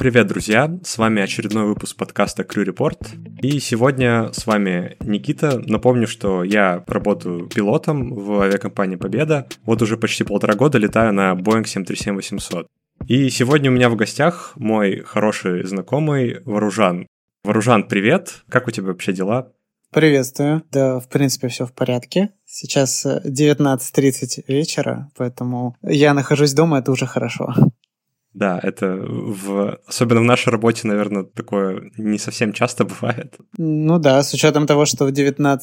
Привет, друзья! С вами очередной выпуск подкаста Crew Report. И сегодня с вами Никита. Напомню, что я работаю пилотом в авиакомпании «Победа». Вот уже почти полтора года летаю на Boeing 737-800. И сегодня у меня в гостях мой хороший знакомый Вооружан. Вооружан, привет! Как у тебя вообще дела? Приветствую. Да, в принципе, все в порядке. Сейчас 19.30 вечера, поэтому я нахожусь дома, это уже хорошо. Да, это в... особенно в нашей работе, наверное, такое не совсем часто бывает. Ну да, с учетом того, что в 19.30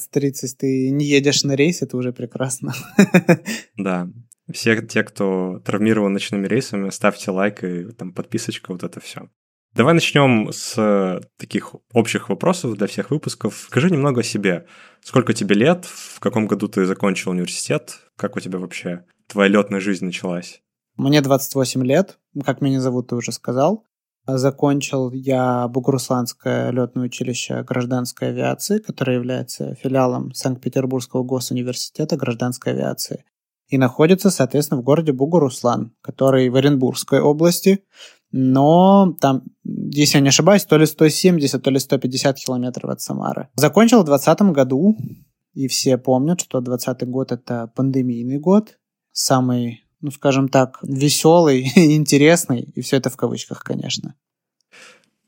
ты не едешь на рейс, это уже прекрасно. Да. Все те, кто травмирован ночными рейсами, ставьте лайк и там подписочка, вот это все. Давай начнем с таких общих вопросов для всех выпусков. Скажи немного о себе. Сколько тебе лет? В каком году ты закончил университет? Как у тебя вообще твоя летная жизнь началась? Мне 28 лет, как меня зовут, ты уже сказал. Закончил я Бугурусланское летное училище гражданской авиации, которое является филиалом Санкт-Петербургского госуниверситета гражданской авиации. И находится, соответственно, в городе Бугуруслан, который в Оренбургской области, но там, если я не ошибаюсь, то ли 170, то ли 150 километров от Самары. Закончил в 2020 году, и все помнят, что 2020 год – это пандемийный год, самый ну, скажем так, веселый, интересный, и все это в кавычках, конечно.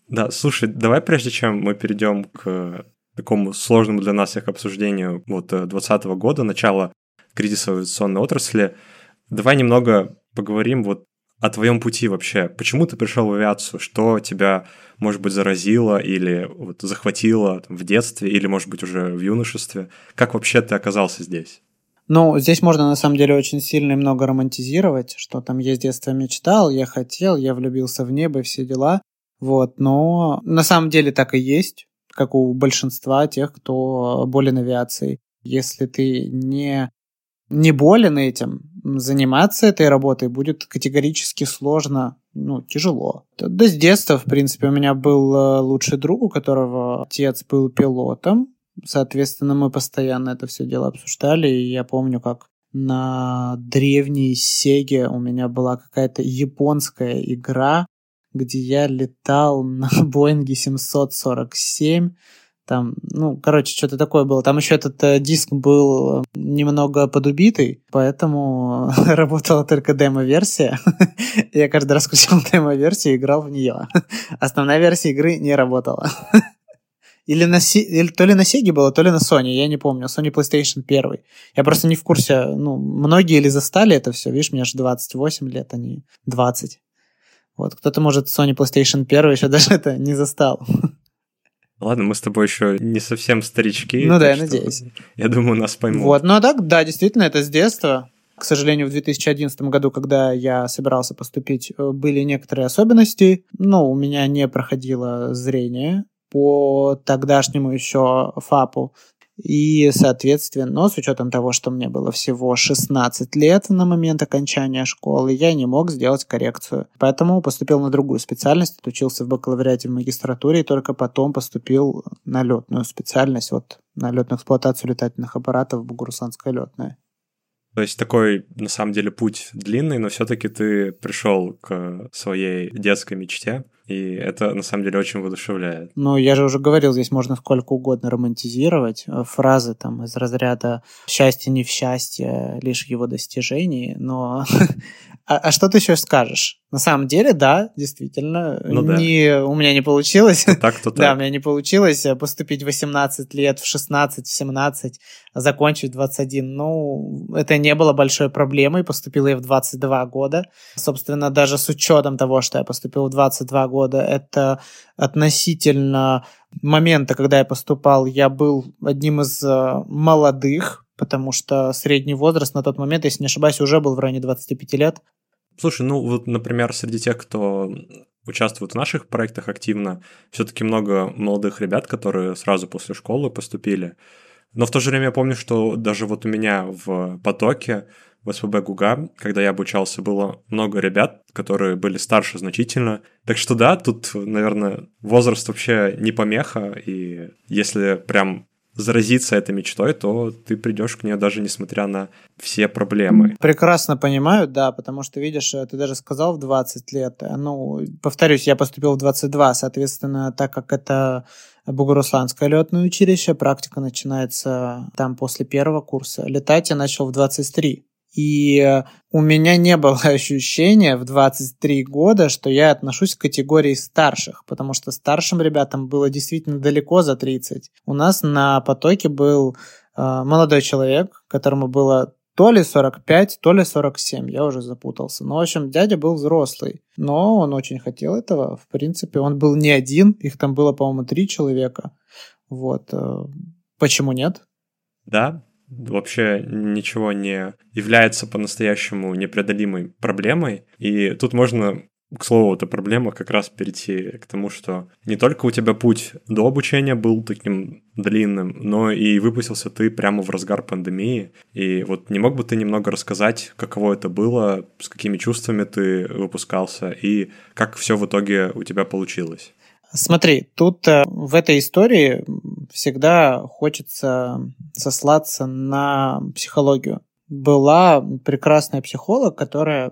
Да, слушай, давай прежде чем мы перейдем к такому сложному для нас всех обсуждению вот 2020 года, начала кризиса авиационной отрасли, давай немного поговорим вот о твоем пути вообще. Почему ты пришел в авиацию? Что тебя, может быть, заразило или вот захватило в детстве или, может быть, уже в юношестве? Как вообще ты оказался здесь? Ну, здесь можно на самом деле очень сильно и много романтизировать, что там я с детства мечтал, я хотел, я влюбился в небо все дела. Вот, но на самом деле так и есть, как у большинства тех, кто болен авиацией. Если ты не, не болен этим, заниматься этой работой будет категорически сложно, ну, тяжело. Да с детства, в принципе, у меня был э, лучший друг, у которого отец был пилотом, Соответственно, мы постоянно это все дело обсуждали, и я помню, как на древней Сеге у меня была какая-то японская игра, где я летал на Боинге 747, там, ну, короче, что-то такое было. Там еще этот э, диск был немного подубитый, поэтому работала только демо-версия. я каждый раз включал демо-версию и играл в нее. Основная версия игры не работала. Или, на, или то ли на Sega было, то ли на Sony, я не помню. Sony PlayStation 1. Я просто не в курсе. Ну, многие или застали это все. Видишь, мне аж 28 лет, а не 20. Вот, кто-то, может, Sony PlayStation 1 еще даже это не застал. Ладно, мы с тобой еще не совсем старички. Ну да, я надеюсь. Я думаю, нас поймут. Вот, ну а так, да, действительно, это с детства. К сожалению, в 2011 году, когда я собирался поступить, э, были некоторые особенности. Ну, у меня не проходило зрение, по тогдашнему еще ФАПу. И, соответственно, но с учетом того, что мне было всего 16 лет на момент окончания школы, я не мог сделать коррекцию. Поэтому поступил на другую специальность, отучился в бакалавриате в магистратуре и только потом поступил на летную специальность, вот на летную эксплуатацию летательных аппаратов Бугурусланская летная. То есть такой, на самом деле, путь длинный, но все-таки ты пришел к своей детской мечте и это на самом деле очень воодушевляет. Ну, я же уже говорил, здесь можно сколько угодно романтизировать. Э, фразы там из разряда «счастье не в счастье, лишь его достижении», но а, а что ты еще скажешь? На самом деле, да, действительно, ну, да. Не, у меня не получилось. То так, то так. Да, у меня не получилось э, поступить в 18 лет, в 16, в 17, закончить 21. Ну, это не было большой проблемой. Поступил я в 22 года. Собственно, даже с учетом того, что я поступил в 22 года, это относительно момента, когда я поступал, я был одним из э, молодых, потому что средний возраст на тот момент, если не ошибаюсь, уже был в районе 25 лет. Слушай, ну вот, например, среди тех, кто участвует в наших проектах активно, все-таки много молодых ребят, которые сразу после школы поступили. Но в то же время я помню, что даже вот у меня в потоке в СПБ ГУГА, когда я обучался, было много ребят, которые были старше значительно. Так что да, тут, наверное, возраст вообще не помеха, и если прям заразиться этой мечтой, то ты придешь к ней даже несмотря на все проблемы. Прекрасно понимаю, да, потому что, видишь, ты даже сказал в 20 лет. Ну, повторюсь, я поступил в 22, соответственно, так как это Бугурусланское летное училище, практика начинается там после первого курса. Летать я начал в 23. И э, у меня не было ощущения в 23 года, что я отношусь к категории старших, потому что старшим ребятам было действительно далеко за 30. У нас на потоке был э, молодой человек, которому было то ли 45, то ли 47, я уже запутался. Но, в общем, дядя был взрослый, но он очень хотел этого. В принципе, он был не один, их там было, по-моему, три человека. Вот. Э, почему нет? Да, вообще ничего не является по-настоящему непреодолимой проблемой. И тут можно к слову, эта проблема как раз перейти к тому, что не только у тебя путь до обучения был таким длинным, но и выпустился ты прямо в разгар пандемии. И вот не мог бы ты немного рассказать, каково это было, с какими чувствами ты выпускался и как все в итоге у тебя получилось? Смотри, тут э, в этой истории всегда хочется сослаться на психологию. Была прекрасная психолог, которая,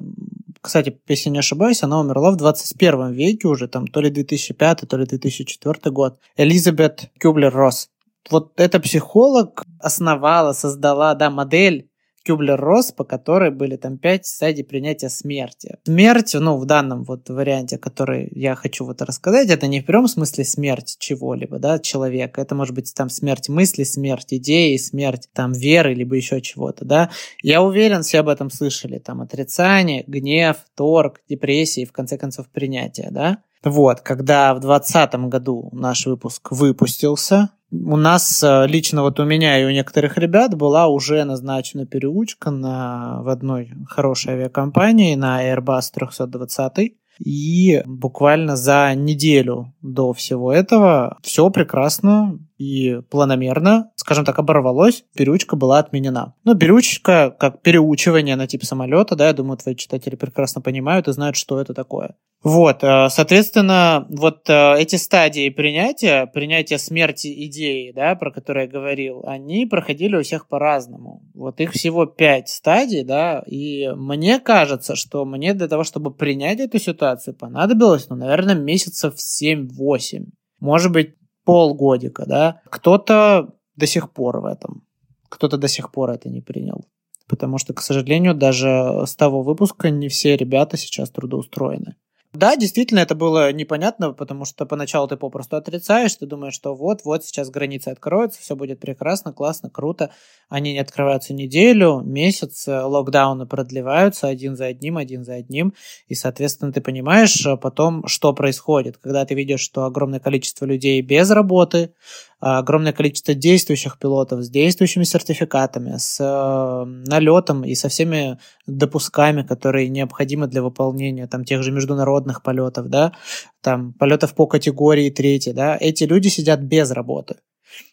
кстати, если не ошибаюсь, она умерла в 21 веке уже, там, то ли 2005, то ли 2004 год. Элизабет Кюблер-Росс. Вот эта психолог основала, создала, да, модель Кюблер-Росс, по которой были там пять стадий принятия смерти. Смерть, ну, в данном вот варианте, который я хочу вот рассказать, это не в прямом смысле смерть чего-либо, да, человека. Это может быть там смерть мысли, смерть идеи, смерть там веры, либо еще чего-то, да. Я уверен, все об этом слышали. Там отрицание, гнев, торг, депрессия и, в конце концов, принятие, да. Вот, когда в 2020 году наш выпуск выпустился, у нас э, лично вот у меня и у некоторых ребят была уже назначена переучка на, в одной хорошей авиакомпании на Airbus 320. И буквально за неделю до всего этого все прекрасно и планомерно, скажем так, оборвалось, переучка была отменена. Ну, переучка, как переучивание на тип самолета, да, я думаю, твои читатели прекрасно понимают и знают, что это такое. Вот, э, соответственно, вот э, эти стадии принятия, принятия смерти идеи, да, про которые я говорил, они проходили у всех по-разному. Вот их всего пять стадий, да, и мне кажется, что мне для того, чтобы принять эту ситуацию, понадобилось, ну, наверное, месяцев 7-8. Может быть, полгодика, да. Кто-то до сих пор в этом. Кто-то до сих пор это не принял. Потому что, к сожалению, даже с того выпуска не все ребята сейчас трудоустроены. Да, действительно, это было непонятно, потому что поначалу ты попросту отрицаешь, ты думаешь, что вот-вот сейчас границы откроются, все будет прекрасно, классно, круто. Они не открываются неделю, месяц, э, локдауны продлеваются один за одним, один за одним, и, соответственно, ты понимаешь э, потом, что происходит, когда ты видишь, что огромное количество людей без работы, а, огромное количество действующих пилотов с действующими сертификатами, с э, налетом и со всеми допусками, которые необходимы для выполнения там тех же международных полетов, да, там полетов по категории третьей, да, эти люди сидят без работы.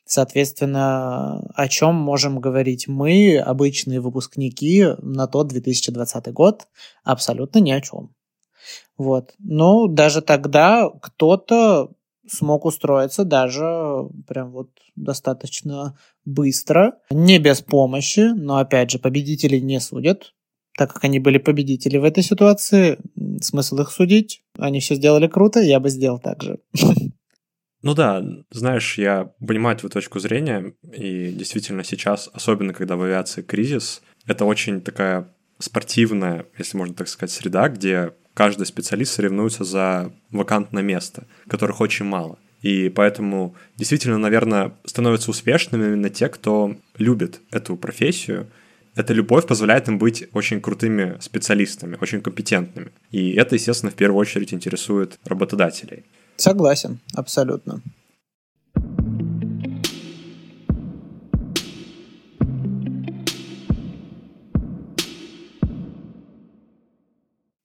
Соответственно, о чем можем говорить мы, обычные выпускники, на тот 2020 год? Абсолютно ни о чем. Вот. Но даже тогда кто-то смог устроиться даже прям вот достаточно быстро, не без помощи, но опять же победителей не судят, так как они были победители в этой ситуации, смысл их судить. Они все сделали круто, я бы сделал так же. Ну да, знаешь, я понимаю твою точку зрения, и действительно сейчас, особенно когда в авиации кризис, это очень такая спортивная, если можно так сказать, среда, где каждый специалист соревнуется за вакантное место, которых очень мало. И поэтому действительно, наверное, становятся успешными именно те, кто любит эту профессию. Эта любовь позволяет им быть очень крутыми специалистами, очень компетентными. И это, естественно, в первую очередь интересует работодателей. Согласен, абсолютно.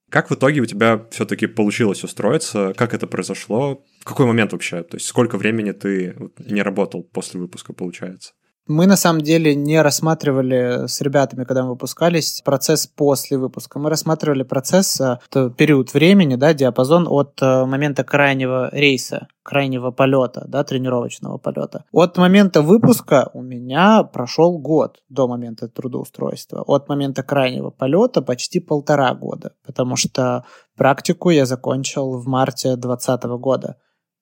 Как в итоге у тебя все-таки получилось устроиться? Как это произошло? В какой момент вообще? То есть сколько времени ты не работал после выпуска, получается? Мы на самом деле не рассматривали с ребятами, когда мы выпускались, процесс после выпуска. Мы рассматривали процесс, э, период времени, да, диапазон от э, момента крайнего рейса, крайнего полета, да, тренировочного полета. От момента выпуска у меня прошел год до момента трудоустройства. От момента крайнего полета почти полтора года, потому что практику я закончил в марте 2020 года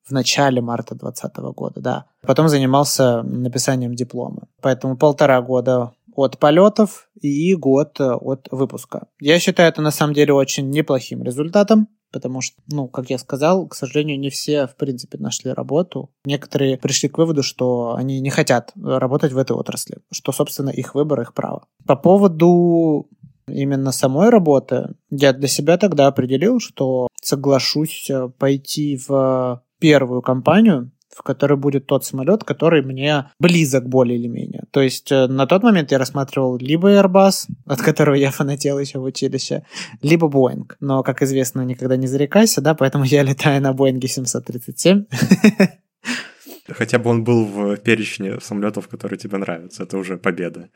в начале марта 2020 года, да. Потом занимался написанием диплома. Поэтому полтора года от полетов и год э, от выпуска. Я считаю это на самом деле очень неплохим результатом, потому что, ну, как я сказал, к сожалению, не все, в принципе, нашли работу. Некоторые пришли к выводу, что они не хотят работать в этой отрасли, что, собственно, их выбор, их право. По поводу именно самой работы, я для себя тогда определил, что соглашусь э, пойти в первую компанию, в которой будет тот самолет, который мне близок более или менее. То есть э, на тот момент я рассматривал либо Airbus, от которого я фанател еще в училище, либо Boeing. Но, как известно, никогда не зарекайся, да, поэтому я летаю на Boeing 737. Хотя бы он был в перечне самолетов, которые тебе нравятся. Это уже победа.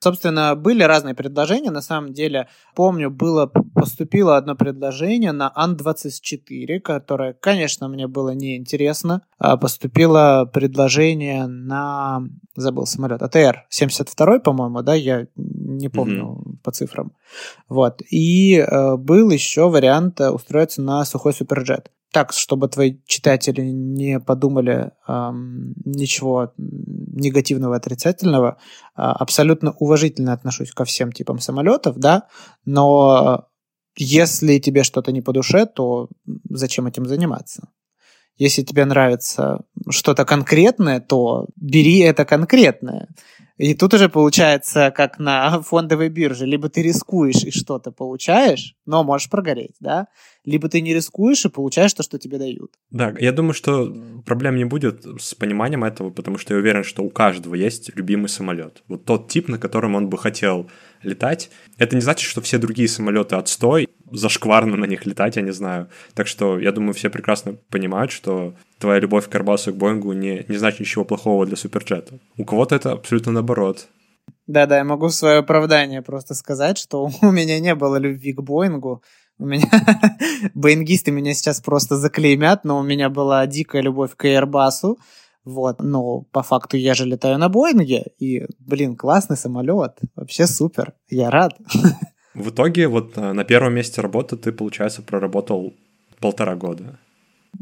Собственно, были разные предложения. На самом деле, помню, было поступило одно предложение на Ан-24, которое, конечно, мне было неинтересно. А поступило предложение на... Забыл самолет. АТР-72, по-моему, да? Я не помню mm-hmm. по цифрам. Вот. И э, был еще вариант э, устроиться на сухой суперджет так, чтобы твои читатели не подумали эм, ничего негативного, отрицательного, э, абсолютно уважительно отношусь ко всем типам самолетов, да, но если тебе что-то не по душе, то зачем этим заниматься? Если тебе нравится что-то конкретное, то бери это конкретное. И тут уже получается, как на фондовой бирже, либо ты рискуешь и что-то получаешь, но можешь прогореть, да, либо ты не рискуешь и получаешь то, что тебе дают. Да, я думаю, что проблем не будет с пониманием этого, потому что я уверен, что у каждого есть любимый самолет. Вот тот тип, на котором он бы хотел летать. Это не значит, что все другие самолеты отстой, зашкварно на них летать, я не знаю. Так что я думаю, все прекрасно понимают, что твоя любовь к Airbus и к Боингу не, не значит ничего плохого для суперджета. У кого-то это абсолютно наоборот. Да-да, я могу в свое оправдание просто сказать, что у меня не было любви к Боингу. У меня боингисты меня сейчас просто заклеймят, но у меня была дикая любовь к Airbus. Вот, но по факту я же летаю на Боинге, и, блин, классный самолет, вообще супер, я рад. В итоге вот э, на первом месте работы ты, получается, проработал полтора года.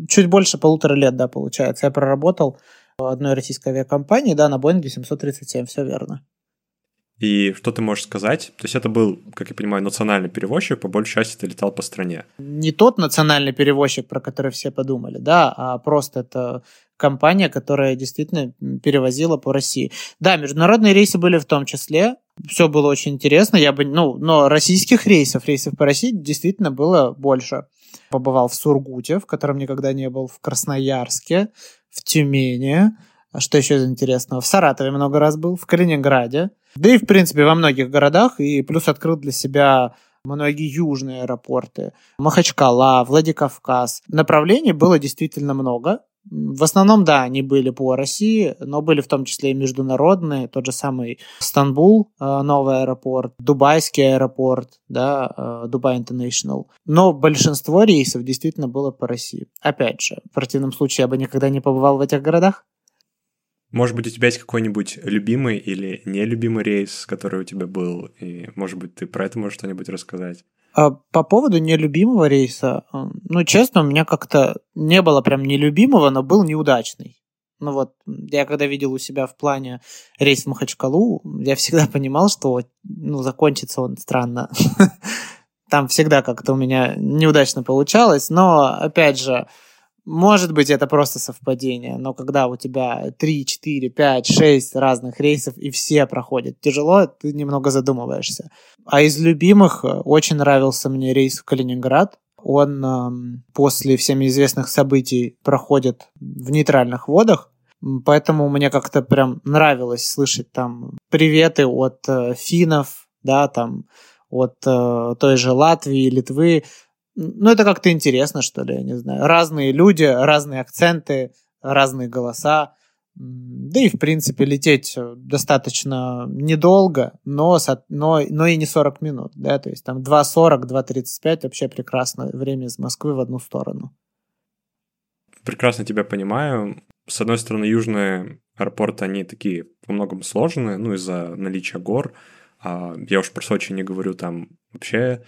Чуть больше полутора лет, да, получается. Я проработал в одной российской авиакомпании, да, на Боинге 737, все верно. И что ты можешь сказать? То есть это был, как я понимаю, национальный перевозчик, по большей части ты летал по стране. Не тот национальный перевозчик, про который все подумали, да, а просто это компания, которая действительно перевозила по России. Да, международные рейсы были в том числе, все было очень интересно, я бы, ну, но российских рейсов, рейсов по России действительно было больше. Побывал в Сургуте, в котором никогда не был, в Красноярске, в Тюмени, а что еще из интересного? В Саратове много раз был, в Калининграде. Да и, в принципе, во многих городах. И плюс открыл для себя многие южные аэропорты. Махачкала, Владикавказ. Направлений было действительно много. В основном, да, они были по России, но были в том числе и международные, тот же самый Стамбул, э, новый аэропорт, Дубайский аэропорт, да, э, Дубай International. Но большинство рейсов действительно было по России. Опять же, в противном случае я бы никогда не побывал в этих городах. Может быть, у тебя есть какой-нибудь любимый или нелюбимый рейс, который у тебя был, и, может быть, ты про это можешь что-нибудь рассказать? А, по поводу нелюбимого рейса, ну, честно, у меня как-то не было прям нелюбимого, но был неудачный. Ну вот, я когда видел у себя в плане рейс в Махачкалу, я всегда понимал, что ну, закончится он странно. Там всегда как-то у меня неудачно получалось, но, опять же, может быть, это просто совпадение, но когда у тебя 3, 4, 5, 6 разных рейсов и все проходят тяжело, ты немного задумываешься. А из любимых э, очень нравился мне рейс в Калининград. Он э, после всеми известных событий проходит в нейтральных водах, поэтому мне как-то прям нравилось слышать там приветы от э, финнов, да, там от э, той же Латвии, Литвы, ну, это как-то интересно, что ли, я не знаю. Разные люди, разные акценты, разные голоса. Да и, в принципе, лететь достаточно недолго, но, но, но и не 40 минут. Да? То есть там 2.40, 2.35 вообще прекрасное время из Москвы в одну сторону. Прекрасно тебя понимаю. С одной стороны, южные аэропорты, они такие во многом сложные, ну, из-за наличия гор. А я уж про Сочи не говорю, там вообще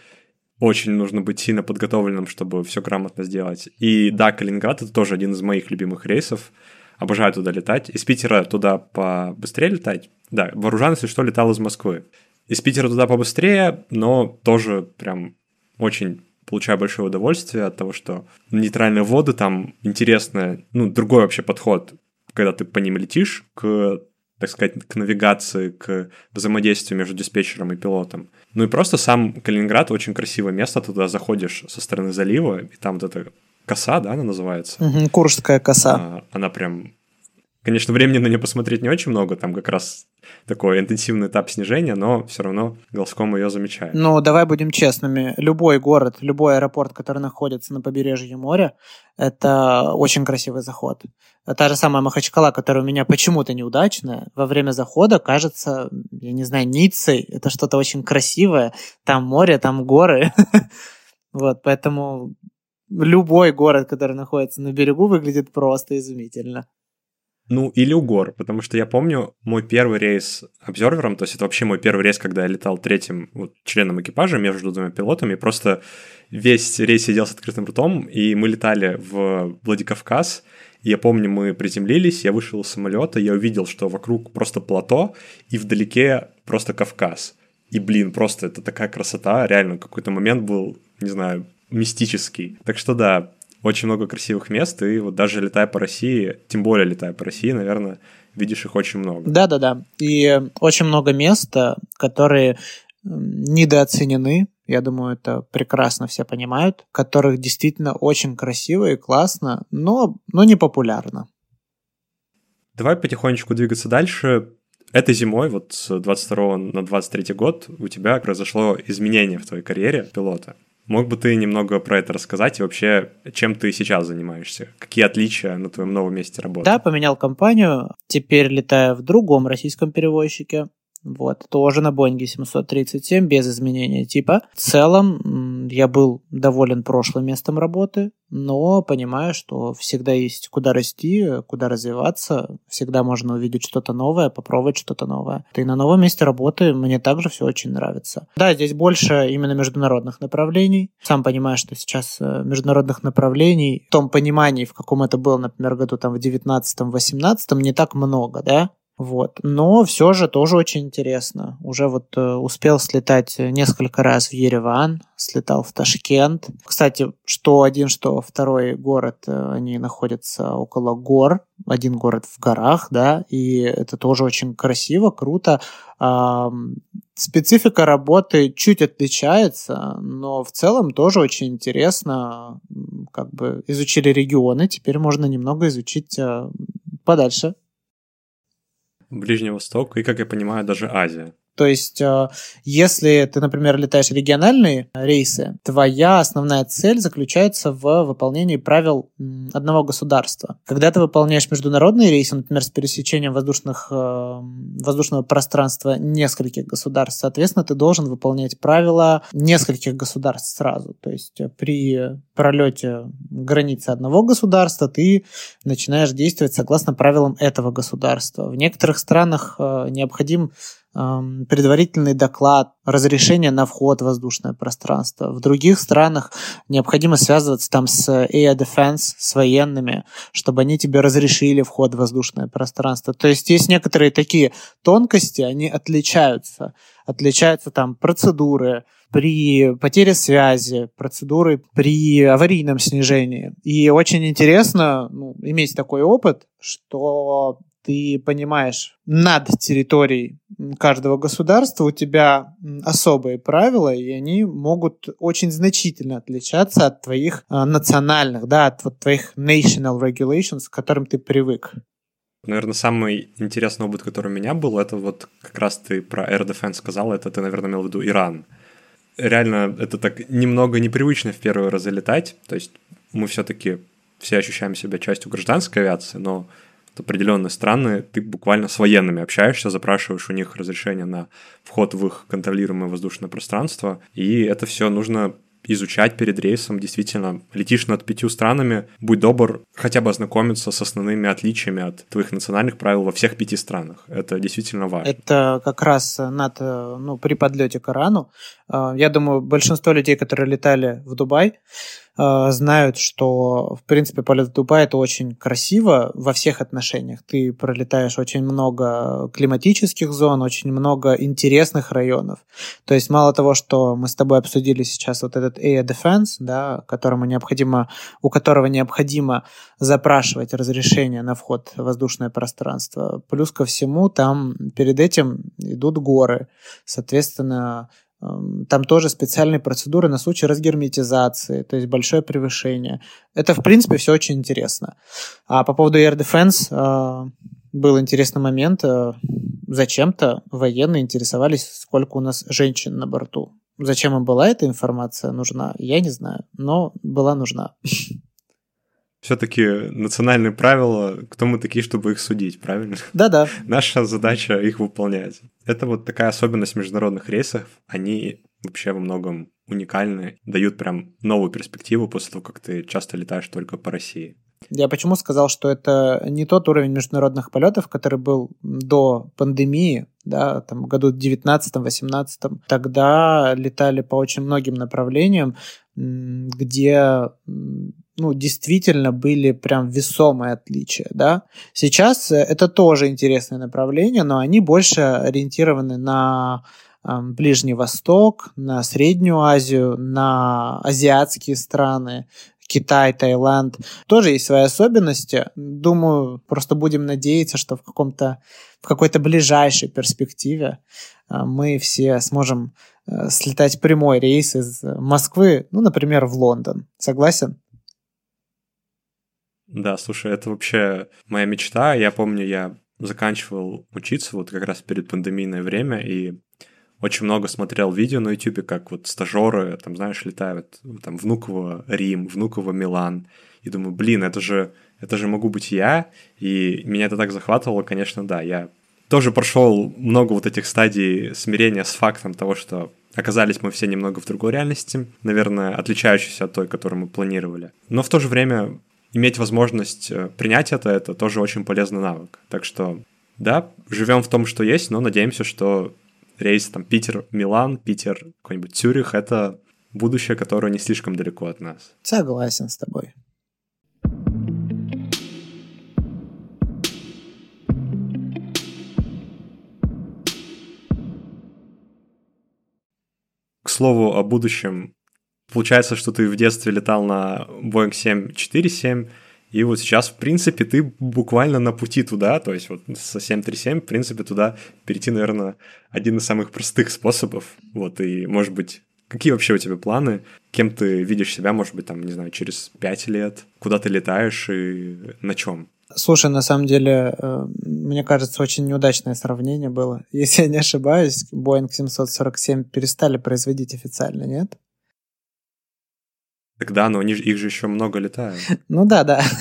очень нужно быть сильно подготовленным, чтобы все грамотно сделать. И да, Калининград это тоже один из моих любимых рейсов. Обожаю туда летать. Из Питера туда побыстрее летать. Да, Вооружан, если что, летал из Москвы. Из Питера туда побыстрее, но тоже прям очень получаю большое удовольствие от того, что нейтральные воды там интересно, ну, другой вообще подход, когда ты по ним летишь, к так сказать, к навигации, к взаимодействию между диспетчером и пилотом. Ну и просто сам Калининград очень красивое место, туда заходишь со стороны залива, и там вот эта коса, да, она называется? Угу, Куршская коса. А, она прям... Конечно, времени на нее посмотреть не очень много, там как раз такой интенсивный этап снижения, но все равно глазком ее замечаем. Ну, давай будем честными. Любой город, любой аэропорт, который находится на побережье моря, это очень красивый заход. Та же самая Махачкала, которая у меня почему-то неудачная, во время захода кажется, я не знаю, Ниццей. Это что-то очень красивое. Там море, там горы. Вот, поэтому любой город, который находится на берегу, выглядит просто изумительно. Ну, или у гор, потому что я помню мой первый рейс обзервером, то есть это вообще мой первый рейс, когда я летал третьим вот, членом экипажа между двумя пилотами, просто весь рейс сидел с открытым ртом, и мы летали в Владикавказ, я помню, мы приземлились, я вышел из самолета, я увидел, что вокруг просто плато, и вдалеке просто Кавказ. И, блин, просто это такая красота, реально какой-то момент был, не знаю, мистический. Так что да, очень много красивых мест, и вот даже летая по России, тем более летая по России, наверное, видишь их очень много. Да-да-да. И очень много мест, э, которые недооценены, я думаю, это прекрасно все понимают, которых действительно очень красиво и классно, но, но не популярно. Давай потихонечку двигаться дальше. Этой зимой, вот с 22 на 23 год, у тебя произошло изменение в твоей карьере пилота. Мог бы ты немного про это рассказать и вообще, чем ты сейчас занимаешься? Какие отличия на твоем новом месте работы? Да, поменял компанию. Теперь летаю в другом российском перевозчике. Вот, тоже на Боинге 737, без изменения типа. В целом, я был доволен прошлым местом работы, но понимаю, что всегда есть куда расти, куда развиваться, всегда можно увидеть что-то новое, попробовать что-то новое. И на новом месте работы мне также все очень нравится. Да, здесь больше именно международных направлений. Сам понимаю, что сейчас э, международных направлений в том понимании, в каком это было, например, году там в 19-18, не так много, да, вот. Но все же тоже очень интересно. Уже вот э, успел слетать несколько раз в Ереван, слетал в Ташкент. Кстати, что один, что второй город, э, они находятся около гор. Один город в горах, да, и это тоже очень красиво, круто. Э, специфика работы чуть отличается, но в целом тоже очень интересно. Как бы изучили регионы, теперь можно немного изучить э, подальше Ближний Восток и, как я понимаю, даже Азия. То есть, э, если ты, например, летаешь региональные рейсы, твоя основная цель заключается в выполнении правил одного государства. Когда ты выполняешь международные рейсы, например, с пересечением воздушных, э, воздушного пространства нескольких государств, соответственно, ты должен выполнять правила нескольких государств сразу. То есть э, при пролете границы одного государства ты начинаешь действовать согласно правилам этого государства. В некоторых странах необходим предварительный доклад, разрешение на вход в воздушное пространство. В других странах необходимо связываться там с Air Defense, с военными, чтобы они тебе разрешили вход в воздушное пространство. То есть есть некоторые такие тонкости, они отличаются. Отличаются там процедуры, при потере связи, процедуры при аварийном снижении. И очень интересно ну, иметь такой опыт, что ты понимаешь, над территорией каждого государства у тебя особые правила, и они могут очень значительно отличаться от твоих э, национальных, да, от вот твоих national regulations, к которым ты привык. Наверное, самый интересный опыт, который у меня был, это вот как раз ты про Air Defense сказал, это ты, наверное, имел в виду Иран. Реально, это так немного непривычно в первый раз залетать, то есть мы все-таки все ощущаем себя частью гражданской авиации, но определенные страны ты буквально с военными общаешься, запрашиваешь у них разрешение на вход в их контролируемое воздушное пространство, и это все нужно изучать перед рейсом. Действительно, летишь над пятью странами, будь добр, хотя бы ознакомиться с основными отличиями от твоих национальных правил во всех пяти странах. Это действительно важно. Это как раз над, ну, при подлете к Ирану. А, я думаю, большинство людей, которые летали в Дубай, Э, знают, что, в принципе, полет в Дубай это очень красиво во всех отношениях. Ты пролетаешь очень много климатических зон, очень много интересных районов. То есть мало того, что мы с тобой обсудили сейчас вот этот Air Defense, да, которому необходимо, у которого необходимо запрашивать разрешение на вход в воздушное пространство. Плюс ко всему, там перед этим идут горы. Соответственно, там тоже специальные процедуры на случай разгерметизации, то есть большое превышение. Это, в принципе, все очень интересно. А по поводу Air Defense а, был интересный момент. А, зачем-то военные интересовались, сколько у нас женщин на борту. Зачем им была эта информация нужна, я не знаю, но была нужна. все-таки национальные правила, кто мы такие, чтобы их судить, правильно? Да-да. Наша задача их выполнять. Это вот такая особенность международных рейсов. Они вообще во многом уникальны, дают прям новую перспективу после того, как ты часто летаешь только по России. Я почему сказал, что это не тот уровень международных полетов, который был до пандемии, да, там, году 19-18. Тогда летали по очень многим направлениям, где ну, действительно были прям весомые отличия, да. Сейчас это тоже интересное направление, но они больше ориентированы на Ближний Восток, на Среднюю Азию, на азиатские страны, Китай, Таиланд. Тоже есть свои особенности. Думаю, просто будем надеяться, что в каком-то в какой-то ближайшей перспективе а, мы все сможем э, слетать прямой рейс из Москвы, ну, например, в Лондон. Согласен? Да, слушай, это вообще моя мечта. Я помню, я заканчивал учиться вот как раз перед пандемийное время, и очень много смотрел видео на YouTube, как вот стажеры, там, знаешь, летают, там, Внуково Рим, Внуково Милан. И думаю, блин, это же, это же могу быть я. И меня это так захватывало, конечно, да. Я тоже прошел много вот этих стадий смирения с фактом того, что оказались мы все немного в другой реальности, наверное, отличающейся от той, которую мы планировали. Но в то же время иметь возможность э, принять это, это тоже очень полезный навык. Так что, да, живем в том, что есть, но надеемся, что рейс там Питер-Милан, Питер какой-нибудь Цюрих — это будущее, которое не слишком далеко от нас. Согласен с тобой. К слову о будущем, получается, что ты в детстве летал на Boeing 747, и вот сейчас, в принципе, ты буквально на пути туда, то есть вот со 737, в принципе, туда перейти, наверное, один из самых простых способов. Вот, и, может быть, какие вообще у тебя планы? Кем ты видишь себя, может быть, там, не знаю, через пять лет? Куда ты летаешь и на чем? Слушай, на самом деле, э, мне кажется, очень неудачное сравнение было. Если я не ошибаюсь, Boeing 747 перестали производить официально, нет? Тогда, но они, их же еще много летают. Ну да, да.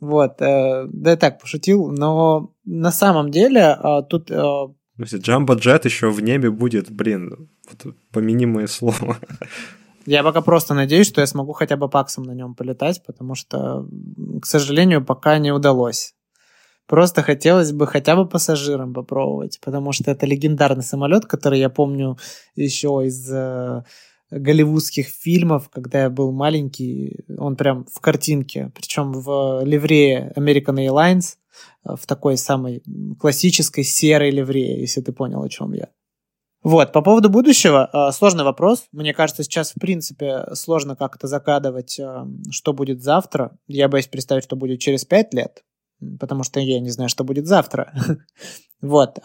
Вот, э, да я так пошутил, но на самом деле а, тут... Э, Джамбо Джет еще в небе будет, блин, вот помяни мое слово. Я пока просто надеюсь, что я смогу хотя бы паксом на нем полетать, потому что, к сожалению, пока не удалось. Просто хотелось бы хотя бы пассажирам попробовать, потому что это легендарный самолет, который я помню еще из э, голливудских фильмов, когда я был маленький, он прям в картинке, причем в ливрее American Airlines, э, в такой самой классической серой ливрее, если ты понял, о чем я. Вот, по поводу будущего, э, сложный вопрос. Мне кажется, сейчас, в принципе, сложно как-то закадывать, э, что будет завтра. Я боюсь представить, что будет через пять лет, потому что я не знаю, что будет завтра. Вот.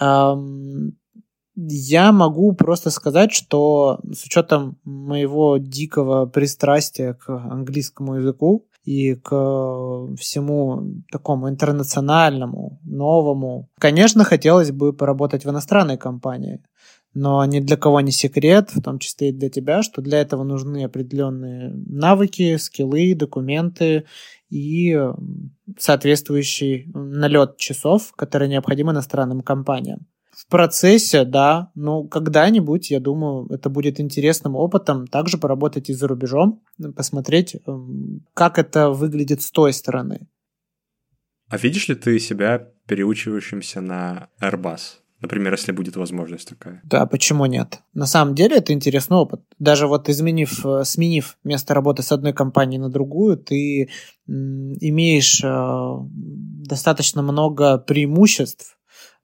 Я могу просто сказать, что с учетом моего дикого пристрастия к английскому языку и к всему такому интернациональному, новому, конечно, хотелось бы поработать в иностранной компании. Но ни для кого не секрет, в том числе и для тебя, что для этого нужны определенные навыки, скиллы, документы и соответствующий налет часов, который необходим иностранным компаниям. В процессе, да, ну, когда-нибудь, я думаю, это будет интересным опытом также поработать и за рубежом, посмотреть, эм, как это выглядит с той стороны. А видишь ли ты себя переучивающимся на Airbus? Например, если будет возможность такая. Да, почему нет? На самом деле это интересный опыт. Даже вот изменив, э, сменив место работы с одной компании на другую, ты имеешь э, достаточно много преимуществ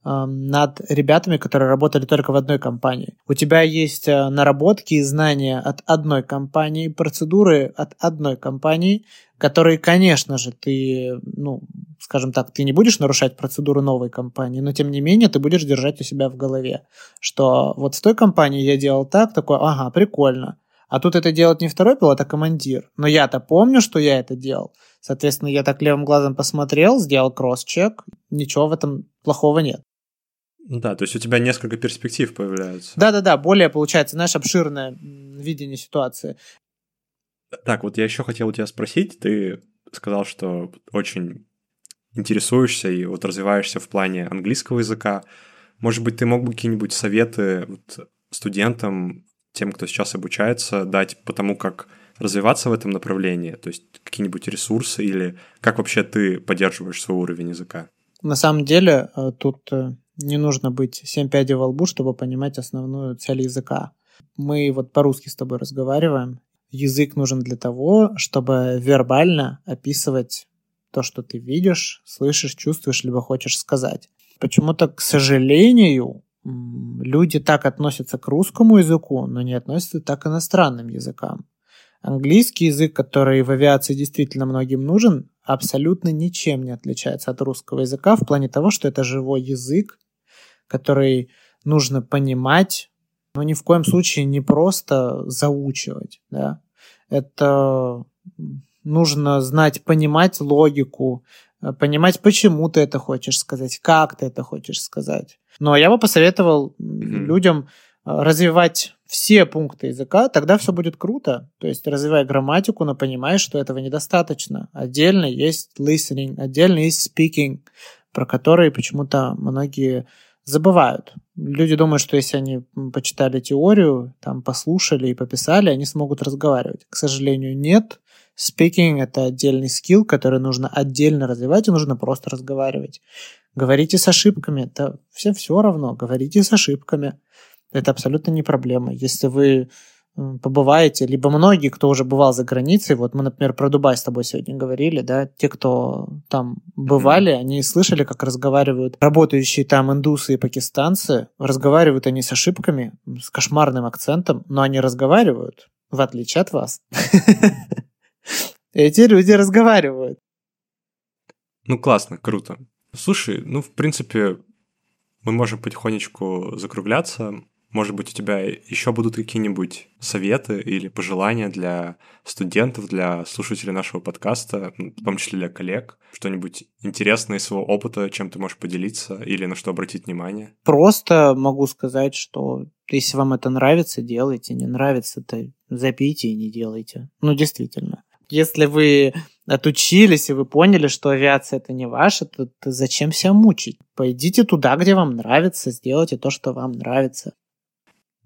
над ребятами, которые работали только в одной компании. У тебя есть наработки и знания от одной компании, процедуры от одной компании, которые, конечно же, ты, ну, скажем так, ты не будешь нарушать процедуру новой компании, но тем не менее ты будешь держать у себя в голове, что вот в той компании я делал так, такой, ага, прикольно. А тут это делает не второй пилот, а командир. Но я-то помню, что я это делал. Соответственно, я так левым глазом посмотрел, сделал кросс-чек. Ничего в этом плохого нет. Да, то есть у тебя несколько перспектив появляются. Да-да-да, более, получается, знаешь, обширное видение ситуации. Так, вот я еще хотел у тебя спросить. Ты сказал, что очень интересуешься и вот развиваешься в плане английского языка. Может быть, ты мог бы какие-нибудь советы вот студентам, тем, кто сейчас обучается, дать по тому, как развиваться в этом направлении? То есть какие-нибудь ресурсы или как вообще ты поддерживаешь свой уровень языка? На самом деле э, тут э, не нужно быть семь пядей во лбу, чтобы понимать основную цель языка. Мы вот по-русски с тобой разговариваем, язык нужен для того, чтобы вербально описывать то, что ты видишь, слышишь, чувствуешь, либо хочешь сказать. Почему-то, к сожалению, люди так относятся к русскому языку, но не относятся так к иностранным языкам. Английский язык, который в авиации действительно многим нужен, абсолютно ничем не отличается от русского языка в плане того, что это живой язык, который нужно понимать, но ни в коем случае не просто заучивать. Да? Это нужно знать, понимать логику, э, понимать, почему ты это хочешь сказать, как ты это хочешь сказать. Но я бы посоветовал mm-hmm. людям э, развивать все пункты языка, тогда все будет круто. То есть развивай грамматику, но понимай, что этого недостаточно. Отдельно есть listening, отдельно есть speaking, про которые почему-то многие забывают. Люди думают, что если они почитали теорию, там послушали и пописали, они смогут разговаривать. К сожалению, нет. Speaking — это отдельный скилл, который нужно отдельно развивать, и нужно просто разговаривать. Говорите с ошибками. Это всем все равно. Говорите с ошибками. Это абсолютно не проблема. Если вы побываете, либо многие, кто уже бывал за границей, вот мы, например, про Дубай с тобой сегодня говорили, да, те, кто там бывали, mm-hmm. они слышали, как разговаривают работающие там индусы и пакистанцы, разговаривают они с ошибками, с кошмарным акцентом, но они разговаривают, в отличие от вас. Эти люди разговаривают. Ну, классно, круто. Слушай, ну, в принципе, мы можем потихонечку закругляться. Может быть, у тебя еще будут какие-нибудь советы или пожелания для студентов, для слушателей нашего подкаста, в том числе для коллег? Что-нибудь интересное из своего опыта, чем ты можешь поделиться или на что обратить внимание? Просто могу сказать, что если вам это нравится, делайте. Не нравится, то запейте и не делайте. Ну, действительно. Если вы отучились и вы поняли, что авиация это не ваша, то, то зачем себя мучить? Пойдите туда, где вам нравится, сделайте то, что вам нравится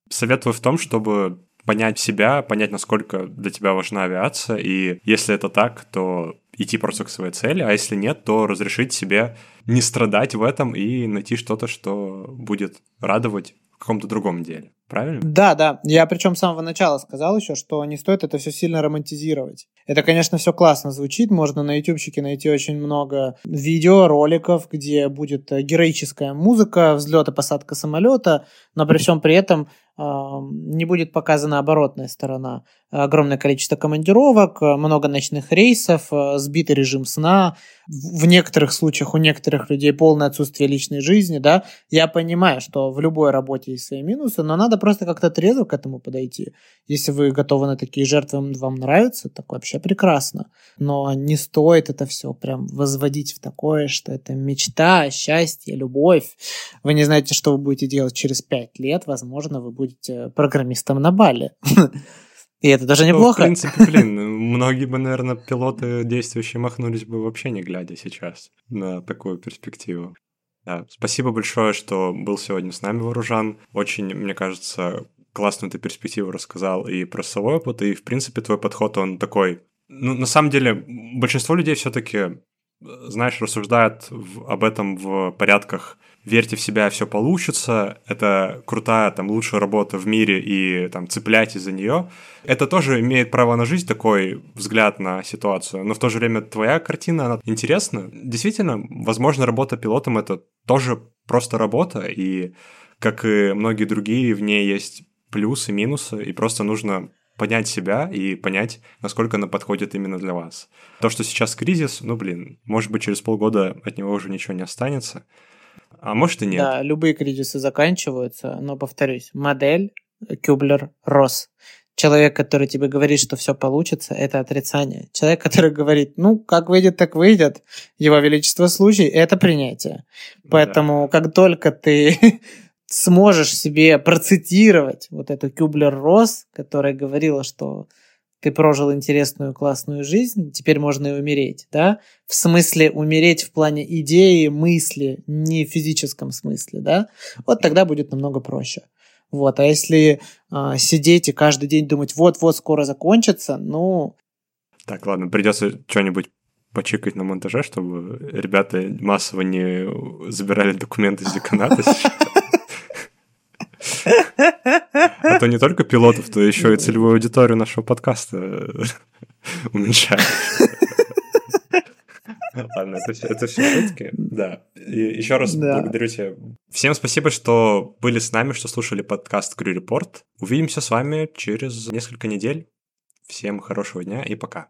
советую в том, чтобы понять себя, понять, насколько для тебя важна авиация, и если это так, то идти просто к своей цели, а если нет, то разрешить себе не страдать в этом и найти что-то, что будет радовать в каком-то другом деле. Правильно? Да, да. Я причем с самого начала сказал еще, что не стоит это все сильно романтизировать. Это, конечно, все классно звучит. Можно на ютубчике найти очень много видео, роликов, где будет героическая музыка, взлет и посадка самолета, но при всем при этом не будет показана оборотная сторона. Огромное количество командировок, много ночных рейсов, э, сбитый режим сна, в некоторых случаях у некоторых людей полное отсутствие личной жизни, да. Я понимаю, что в любой работе есть свои минусы, но надо просто как-то трезво к этому подойти. Если вы готовы на такие жертвы, вам нравится, так вообще прекрасно. Но не стоит это все прям возводить в такое, что это мечта, счастье, любовь. Вы не знаете, что вы будете делать через пять лет, возможно, вы будете программистом на Бали. И это даже неплохо. Ну, в принципе, блин, многие бы, наверное, пилоты действующие махнулись бы вообще не глядя сейчас на такую перспективу. Спасибо большое, что был сегодня с нами, Вооружан. Очень, мне кажется, классную ты перспективу рассказал и про свой опыт, и, в принципе, твой подход, он такой... Ну, на самом деле, большинство людей все таки знаешь, рассуждают в, об этом в порядках верьте в себя, все получится, это крутая, там, лучшая работа в мире и там цепляйтесь за нее. Это тоже имеет право на жизнь, такой взгляд на ситуацию, но в то же время твоя картина, она интересна. Действительно, возможно, работа пилотом — это тоже просто работа, и как и многие другие, в ней есть плюсы, минусы, и просто нужно понять себя и понять, насколько она подходит именно для вас. То, что сейчас кризис, ну, блин, может быть, через полгода от него уже ничего не останется, а может и нет. Да, любые кризисы заканчиваются, но, повторюсь, модель Кюблер-Росс. Человек, который тебе говорит, что все получится, это отрицание. Человек, который говорит, ну, как выйдет, так выйдет. Его величество случай – это принятие. Поэтому, да. как только ты сможешь себе процитировать вот эту Кюблер-Росс, которая говорила, что ты прожил интересную, классную жизнь, теперь можно и умереть, да? В смысле умереть в плане идеи, мысли, не в физическом смысле, да? Вот тогда будет намного проще. Вот, а если э, сидеть и каждый день думать, вот-вот скоро закончится, ну... Так, ладно, придется что-нибудь почикать на монтаже, чтобы ребята массово не забирали документы из деканата А то не только пилотов, то еще и целевую аудиторию нашего подкаста уменьшаем. Ладно, это все, это все шутки. Да. И еще раз да. благодарю тебя. Всем спасибо, что были с нами, что слушали подкаст Crew Report. Увидимся с вами через несколько недель. Всем хорошего дня и пока.